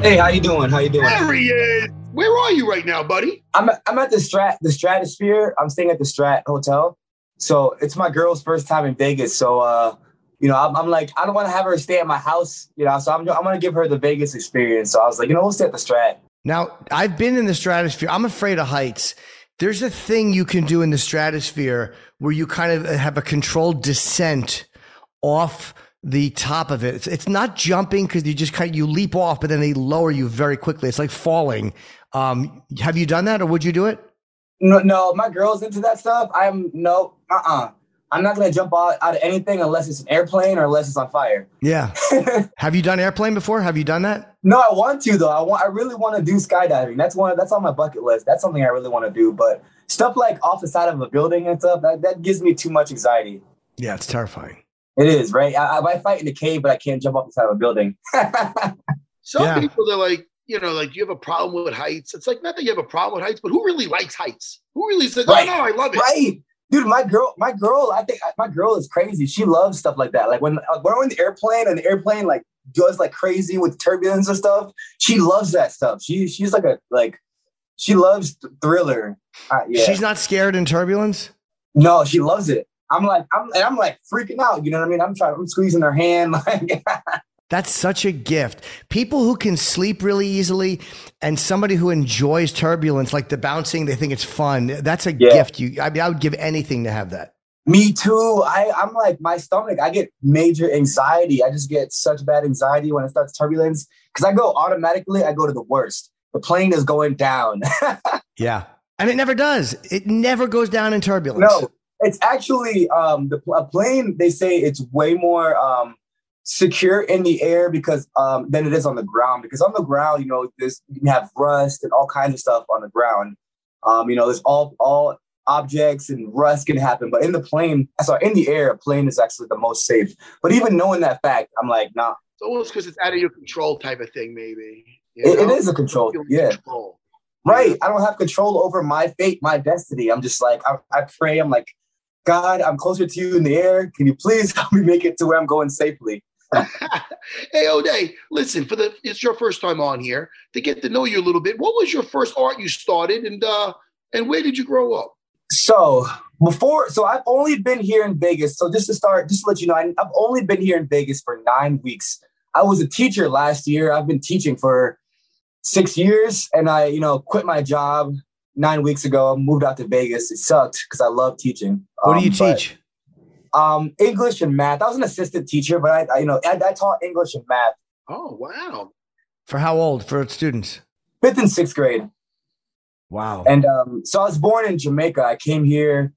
Hey, how you doing? How you doing? There he is. Where are you right now, buddy? I'm at, I'm at the Strat the Stratosphere. I'm staying at the Strat Hotel. So it's my girl's first time in Vegas. So uh, you know, I'm, I'm like, I don't want to have her stay at my house. You know, so I'm I'm gonna give her the Vegas experience. So I was like, you know, we'll stay at the Strat. Now, I've been in the stratosphere. I'm afraid of heights. There's a thing you can do in the stratosphere where you kind of have a controlled descent off the top of it. It's, it's not jumping because you just kind of, you leap off, but then they lower you very quickly. It's like falling. Um, have you done that or would you do it? No, no, my girl's into that stuff. I'm no, uh, uh-uh. uh. I'm not gonna jump out, out of anything unless it's an airplane or unless it's on fire. Yeah. have you done airplane before? Have you done that? No, I want to though. I want. I really want to do skydiving. That's one. That's on my bucket list. That's something I really want to do. But stuff like off the side of a building and stuff that, that gives me too much anxiety. Yeah, it's terrifying. It is right. I, I fight in the cave, but I can't jump off the side of a building. Some Yeah. people they're like, you know, like you have a problem with heights. It's like not that you have a problem with heights, but who really likes heights? Who really says, Right. "Oh no, I love it"? right, dude. My girl, my girl. I think my girl is crazy. She loves stuff like that. Like when we're in the airplane and the airplane like goes like crazy with turbulence and stuff. She loves that stuff. She she's like a like she loves th- thriller. Uh, yeah. She's not scared in turbulence. no, she loves it. I'm like I'm and I'm like freaking out. You know what I mean? I'm trying. I'm squeezing her hand. Like That's such a gift. People who can sleep really easily and somebody who enjoys turbulence, like the bouncing, they think it's fun. That's a Yeah. gift. You, I mean, I would give anything to have that. Me too. I, I'm like my stomach. I get major anxiety. I just get such bad anxiety when it starts turbulence because I go automatically. I go to the worst. The plane is going down. Yeah. And it never does. It never goes down in turbulence. no, it's actually um, the a plane. They say it's way more um, secure in the air because um, than it is on the ground. Because on the ground, you know, there's you can have rust and all kinds of stuff on the ground. Um, you know, there's all all objects and rust can happen. But in the plane, sorry, in the air, a plane is actually the most safe. But even knowing that fact, I'm like, nah, It's almost because it's out of your control type of thing, maybe. You it, it know? a control. Yeah. control. Right. I don't have control over my fate, my destiny. I'm just like, I, I pray. I'm like, God, I'm closer to you in the air. Can you please help me make it to where I'm going safely? hey, Ode', listen, for the it's your first time on here to get to know you a little bit. What was your first art you started, and uh, and where did you grow up? So before, so I've only been here in Vegas. So just to start, just to let you know, I, I've only been here in Vegas for nine weeks. I was a teacher last year. I've been teaching for six years, and I, you know, quit my job nine weeks ago. Moved out to Vegas. It sucked because I love teaching. What do you Um, but- teach? Um, English and math. I was an assistant teacher, but I, I you know, I, I taught English and math. Oh, wow. For how old? For students? Fifth and sixth grade. Wow. And um, so I was born in Jamaica. I came here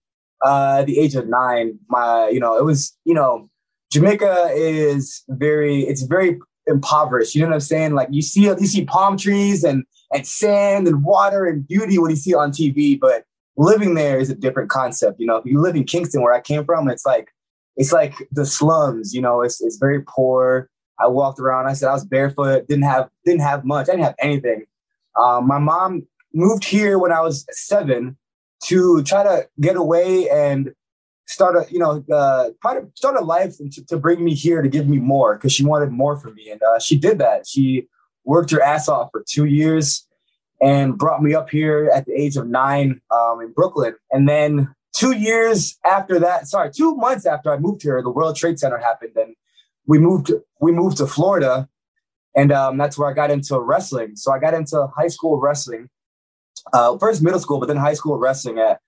uh, at the age of nine. My, you know, it was, you know, Jamaica is very, it's very impoverished. You know what I'm saying? Like you see, you see palm trees and and sand and water and beauty when you see on TV, but living there is a different concept. You know, if you live in Kingston, where I came from, it's like it's like the slums. You know, it's it's very poor. I walked around. I said I was barefoot. Didn't have didn't have much. I didn't have anything. Um, my mom moved here when I was seven to try to get away and start a you know uh, start a life to, to bring me here to give me more because she wanted more from me and uh, she did that. She worked her ass off for two years and brought me up here at the age of nine um, in Brooklyn. And then two years after that, sorry, two months after I moved here, the World Trade Center happened, and we moved we moved to Florida, and um, that's where I got into wrestling. So I got into high school wrestling, uh, first middle school, but then high school wrestling at.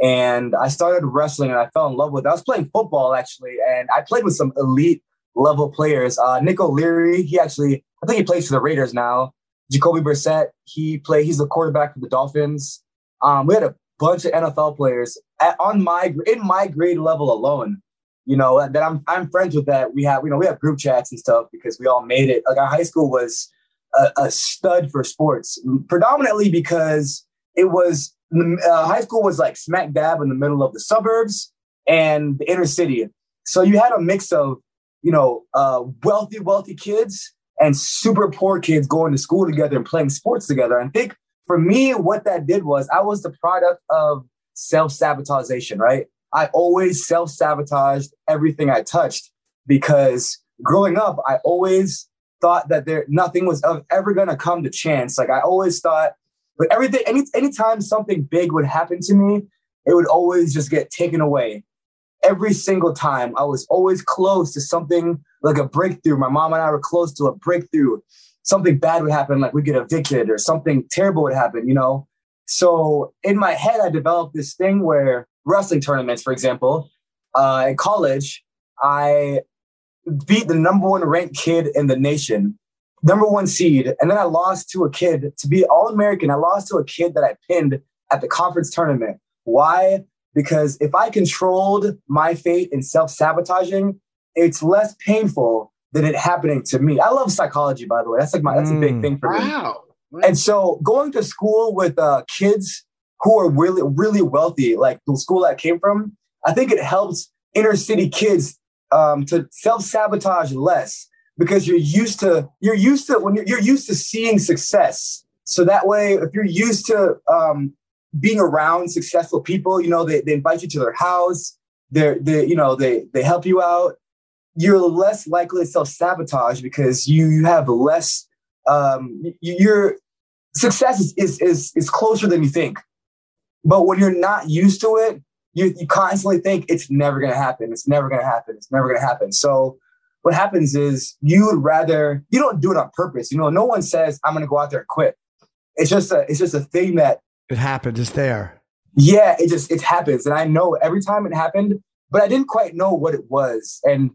And I started wrestling and I fell in love with it. I was playing football actually, and I played with some elite level players. Uh, Nick O'Leary, he actually, I think he plays for the Raiders now. Jacoby Brissett, he play. He's the quarterback for the Dolphins. Um, we had a bunch of NFL players at, on my in my grade level alone. You know that I'm I'm friends with. That we have you know we have group chats and stuff because we all made it. Like our high school was a, a stud for sports, predominantly because it was uh, high school was like smack dab in the middle of the suburbs and the inner city. So you had a mix of you know uh, wealthy wealthy kids and super poor kids going to school together and playing sports together. I think for me, what that did was I was the product of self sabotagation, right? I always self sabotaged everything I touched because growing up, I always thought that there nothing was ever going to come to chance. Like I always thought, but everything, any anytime something big would happen to me, it would always just get taken away. Every single time, I was always close to something like a breakthrough. My mom and I were close to a breakthrough. Something bad would happen, like we get evicted or something terrible would happen, you know? So in my head, I developed this thing where wrestling tournaments, for example, uh, in college, I beat the number one ranked kid in the nation, number one seed, and then I lost to a kid to be All American. I lost to a kid that I pinned at the conference tournament. Why? Because if I controlled my fate in self sabotaging, it's less painful than it happening to me. I love psychology, by the way. That's like my that's a big Mm. thing for me. Wow. And so going to school with uh, kids who are really, really wealthy, like the school I came from, I think it helps inner city kids um, to self sabotage less because you're used to you're used to when you're, you're used to seeing success. So that way, if you're used to um, being around successful people, you know they, they invite you to their house, they're they you know they they help you out. You're less likely to self sabotage because you you have less um, your success is, is is is closer than you think. But when you're not used to it, you you constantly think it's never gonna happen. It's never gonna happen. It's never gonna happen. So what happens is you would rather you don't do it on purpose. You know, no one says I'm gonna go out there and quit. It's just a it's just a thing that It happened. It's there. yeah, it just it happens, and I know every time it happened, but I didn't quite know what it was, and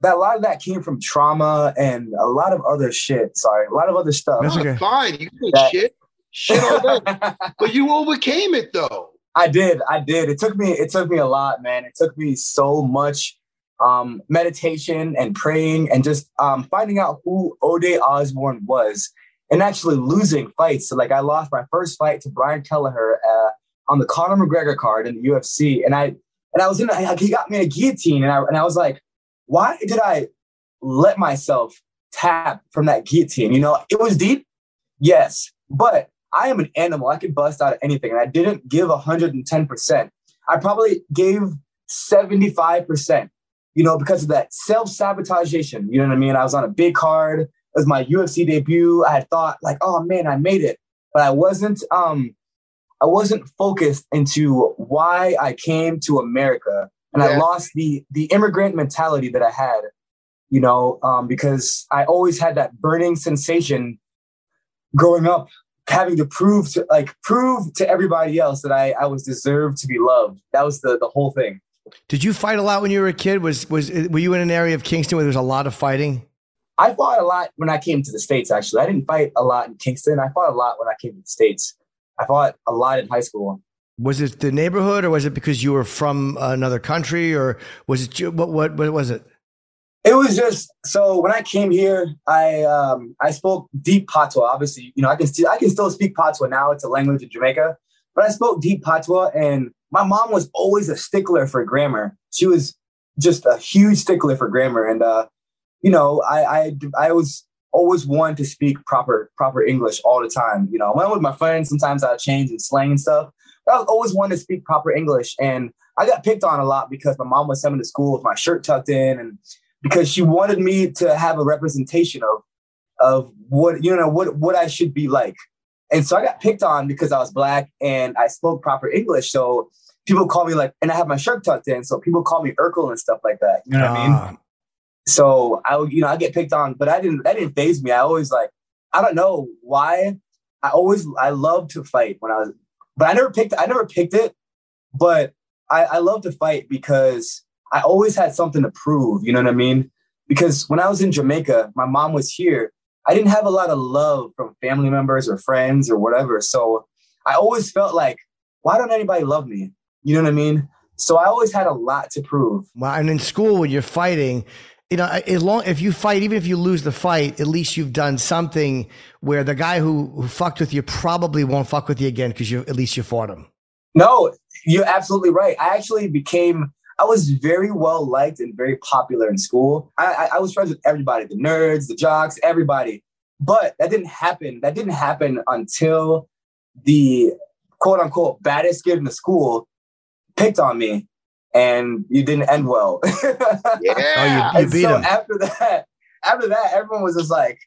that a lot of that came from trauma and a lot of other shit. Sorry, a lot of other stuff. That's okay. Fine. You can That- shit. Shit all day. but you overcame it though. I did, I did. It took me, it took me a lot, man. It took me so much um, meditation and praying and just um, finding out who Ode' Osborne was and actually losing fights. So like I lost my first fight to Brian Kelleher uh, on the Conor McGregor card in the UFC, and I and I was in, a, like, he got me in a guillotine, and I and I was like, why did I let myself tap from that guillotine? You know, it was deep, yes, but I am an animal. I could bust out of anything. And I didn't give 110%. I probably gave 75%, you know, because of that self sabotagation. You know what I mean? I was on a big card. It was my UFC debut. I had thought, like, oh man, I made it. But I wasn't, um, I wasn't focused into why I came to America. And I lost the the immigrant mentality that I had, you know, um, because I always had that burning sensation growing up having to prove to like prove to everybody else that I, I was deserved to be loved. That was the the whole thing. Did you fight a lot when you were a kid? Was was were you in an area of Kingston where there was a lot of fighting? I fought a lot when I came to the States, actually. I didn't fight a lot in Kingston. I fought a lot when I came to the States. I fought a lot in high school. Was it the neighborhood, or was it because you were from another country, or was it what what what was it? It was just so when I came here, I um I spoke deep patois. Obviously, you know, I can still I can still speak patois now. It's a language in Jamaica, but I spoke deep patois, and my mom was always a stickler for grammar. She was just a huge stickler for grammar, and uh, you know, I I I was always one to speak proper proper English all the time. You know, when I'm with my friends, sometimes I change and slang and stuff. I was always one to speak proper English, and I got picked on a lot because my mom was sending me to school with my shirt tucked in, and because she wanted me to have a representation of of what you know what what I should be like. And so I got picked on because I was black and I spoke proper English. So people call me like, and I have my shirt tucked in. So people call me Urkel and stuff like that. You know what I mean? Ah, So I would, you know, I get picked on, but I didn't, that didn't phase me. I always like, I don't know why. I always, I love to fight when I was, but I never picked, I never picked it, but I, I love to fight because I always had something to prove. You know what I mean? Because when I was in Jamaica, my mom was here. I didn't have a lot of love from family members or friends or whatever. So I always felt like, why don't anybody love me? You know what I mean? So I always had a lot to prove. Well, and in school when you're fighting, you know, as long if you fight, even if you lose the fight, at least you've done something where the guy who, who fucked with you probably won't fuck with you again because you at least you fought him. No, you're absolutely right. I actually became, I was very well liked and very popular in school. I, I, I was friends with everybody, the nerds, the jocks, everybody. But that didn't happen. That didn't happen until the quote unquote baddest kid in the school picked on me and you didn't end well. Yeah. Oh, you and beat so him. after that, after that, everyone was just like,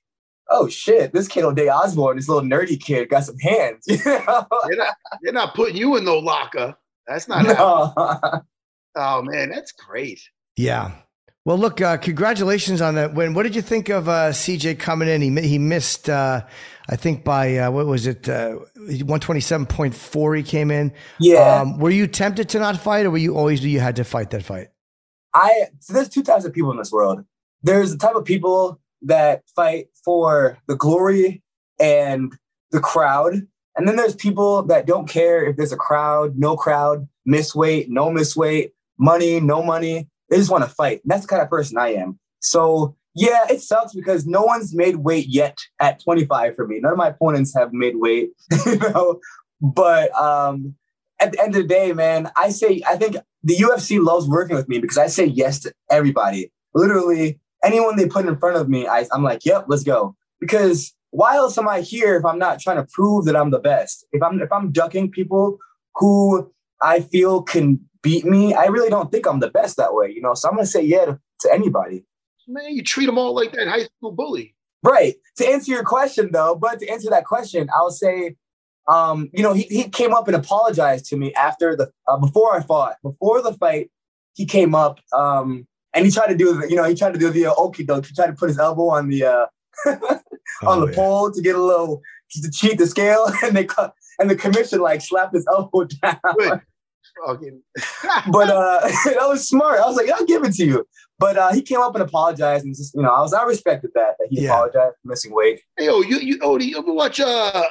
oh shit, this kid Ode' Osborne, this little nerdy kid, got some hands. You know? They're not, they're not putting you in no locker. That's not happening. No. Oh man, that's great. Yeah. Well, look, uh, congratulations on that win. What did you think of uh, CJ coming in? He he missed, uh, I think by uh, what was it, one twenty seven point four. He came in. Yeah. Um, were you tempted to not fight, or were you always you had to fight that fight? I so there's two types of people in this world. there's the type of people that fight for the glory and the crowd. And then there's people that don't care if there's a crowd, no crowd, miss weight, no miss weight, money, no money. They just want to fight. And that's the kind of person I am. So yeah, it sucks because no one's made weight yet at 25 for me. None of my opponents have made weight, you know. But um, at the end of the day, man, I say I think the UFC loves working with me because I say yes to everybody. Literally, anyone they put in front of me, I, I'm like, yep, let's go. Because why else am I here if I'm not trying to prove that I'm the best? If I'm if I'm ducking people who I feel can beat me, I really don't think I'm the best that way, you know. So I'm gonna say yeah to, to anybody. Man, you treat them all like that high school bully. Right. To answer your question though, but to answer that question, I'll say, um, you know, he, he came up and apologized to me after the uh, before I fought, before the fight. He came up um, and he tried to do the, you know, he tried to do the uh, okie doke. He tried to put his elbow on the uh, on Oh, the yeah. pole to get a little to cheat the scale, and they cut and the commission like slapped his elbow down. Good. Fucking. but uh, that was smart. I was like, I'll give it to you. But uh, he came up and apologized, and just you know, I was I respected that that he Yeah. apologized for missing weight. hey, yo, you you oh, do you ever watch uh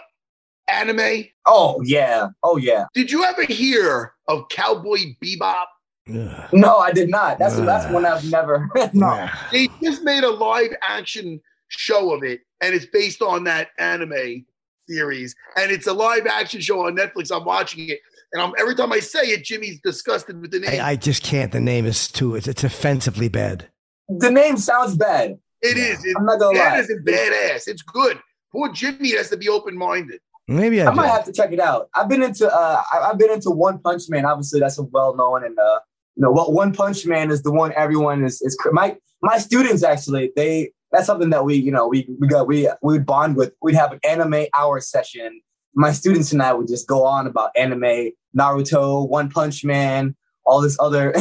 anime? Oh yeah, oh yeah. Did you ever hear of Cowboy Bebop? Ugh. No, I did not. That's that's Uh. one I've never. Heard. No. Nah. They just made a live action show of it, and it's based on that anime series. And it's a live action show on Netflix. I'm watching it, and I'm every time I say it, Jimmy's disgusted with the name. I, I just can't. The name is too. It's, it's offensively bad. The name sounds bad. It Yeah. is. It, I'm not gonna that lie. isn't badass. It's good. Poor Jimmy has to be open minded. Maybe I, I might have to check it out. I've been into uh I- I've been into One Punch Man. Obviously, that's a well known and uh you know what One Punch Man is the one everyone is is my my students actually they that's something that we you know we we got we we would bond with. We'd have an anime hour session. My students and I would just go on about anime, Naruto, One Punch Man, all this other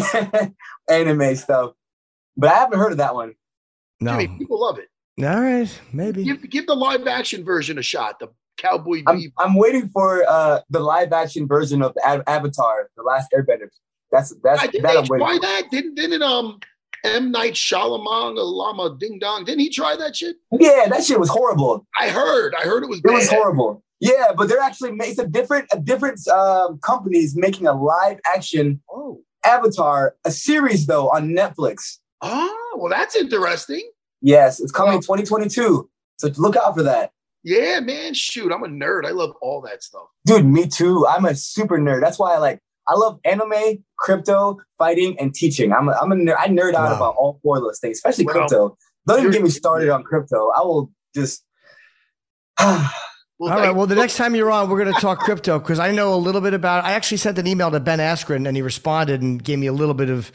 anime stuff. But I haven't heard of that one. No. Jimmy, people love it. All right. Maybe. Give, give the live action version a shot. The Cowboy I'm, I'm waiting for uh, the live action version of Av- Avatar, the Last Airbender. That's that's I didn't that they I'm waiting try that? Didn't didn't um M Night Shyamalan, Lama Ding Dong? Didn't he try that shit? Yeah, that shit was horrible. I heard. I heard it was It bad. was horrible. Yeah, but they're actually it's a different a different um, companies making a live action Oh. Avatar, a series though on Netflix. Oh, well, that's interesting. Yes, it's coming Wow. 2022. So look out for that. Yeah, man. Shoot, I'm a nerd. I love all that stuff. Dude, me too. I'm a super nerd. That's why I like I love anime, crypto, fighting, and teaching. I'm a, I'm a nerd. I nerd out Wow. about all four of those things, especially Well, crypto. Don't even get me started on crypto. I will just Well, All thank- right. Well, the next time you're on, we're going to talk crypto because I know a little bit about. It. I actually sent an email to Ben Askren and he responded and gave me a little bit of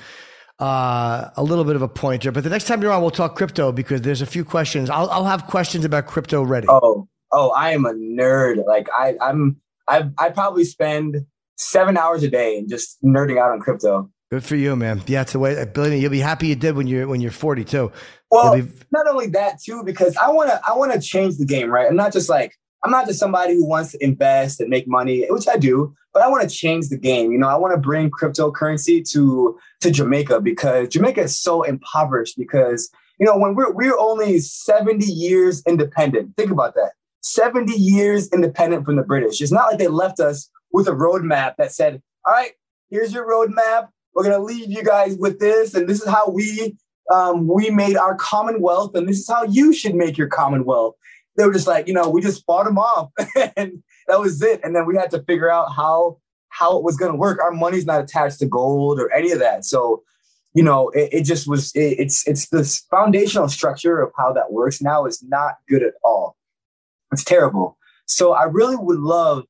uh, a little bit of a pointer. But the next time you're on, we'll talk crypto because there's a few questions. I'll, I'll have questions about crypto ready. Oh, oh, I am a nerd. Like I, I'm, I, I probably spend seven hours a day just nerding out on crypto. Good for you, man. Yeah, it's the way. Believe me, you'll be happy you did when you're when you're 42. Well, be- not only that too, because I want to, I want to change the game, right? I'm not just like, I'm not just somebody who wants to invest and make money, which I do, but I want to change the game. You know, I want to bring cryptocurrency to to Jamaica because Jamaica is so impoverished. Because you know, when we're we're only 70 years independent. Think about that. 70 years independent from the British. It's not like they left us with a roadmap that said, "All right, here's your roadmap. We're gonna leave you guys with this, and this is how we um, we made our commonwealth, and this is how you should make your commonwealth." They were just like, you know, we just bought them off, and that was it. And then we had to figure out how how it was going to work. Our money's not attached to gold or any of that, so you know, it, it just was. It, it's it's this foundational structure of how that works now is not good at all. It's terrible. So I really would love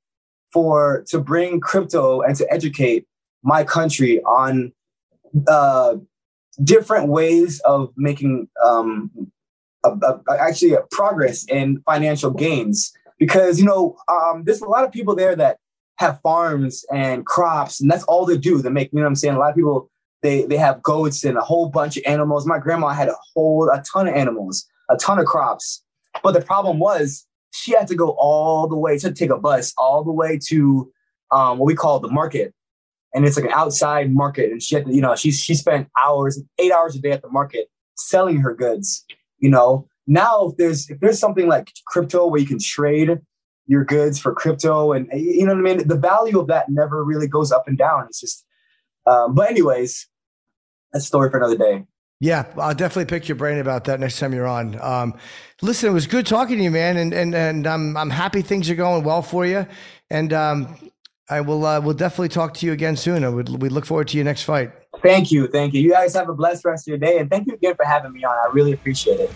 for to bring crypto and to educate my country on uh, different ways of making um, a, a, actually a progress in financial gains. Because you know, um, there's a lot of people there that have farms and crops, and that's all they do. They make, you know, what I'm saying. A lot of people they they have goats and a whole bunch of animals. My grandma had a whole a ton of animals, a ton of crops. But the problem was she had to go all the way to take a bus all the way to um, what we call the market, and it's like an outside market. And she had to, you know, she she spent hours, eight hours a day at the market selling her goods. You know, now if there's if there's something like crypto where you can trade your goods for crypto and you know what I mean, the value of that never really goes up and down. It's just, um, but anyways, that's a story for another day. Yeah, I'll definitely pick your brain about that next time you're on. Um, listen, it was good talking to you, man, and and and I'm I'm happy things are going well for you, and um, I will uh, we'll definitely talk to you again soon. I would we look forward to your next fight. Thank you, thank you. You guys have a blessed rest of your day, and thank you again for having me on. I really appreciate it.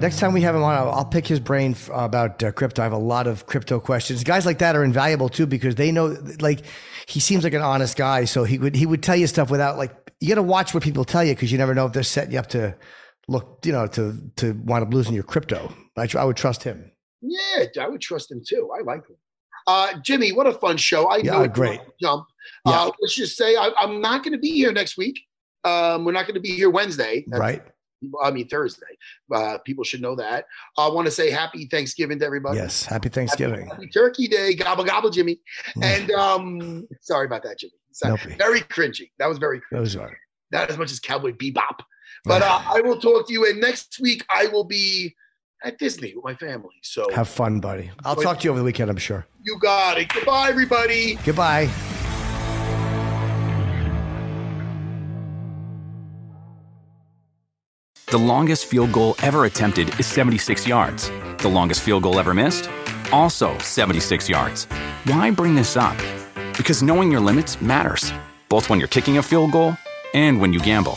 Next time we have him on, I'll, I'll pick his brain f- about uh, crypto. I have a lot of crypto questions. Guys like that are invaluable too because they know, like, he seems like an honest guy. So he would he would tell you stuff without like you got to watch what people tell you because you never know if they're setting you up to look, you know, to to wind up losing your crypto. I, I would trust him. Yeah, I would trust him too. I like him. Uh, Jimmy, what a fun show! I Yeah, know great. jump. Yeah. Uh, let's just say I, I'm not going to be here next week. Um, we're not going to be here Wednesday. That's- Right? I mean Thursday. Uh, people should know that. I want to say Happy Thanksgiving to everybody. Yes. Happy Thanksgiving. Happy Turkey Day, gobble gobble, Jimmy. And um, sorry about that, Jimmy. So- Nope. Very cringy. That was very cringy. Are. Not as much as Cowboy Bebop. But uh, I will talk to you. And next week I will be at Disney with my family. So Have fun, buddy. I'll talk to you over the weekend. I'm sure. you got it. Goodbye, everybody. Goodbye. The longest field goal ever attempted is 76 yards. The longest field goal ever missed? Also 76 yards. Why bring this up? Because knowing your limits matters, both when you're kicking a field goal and when you gamble.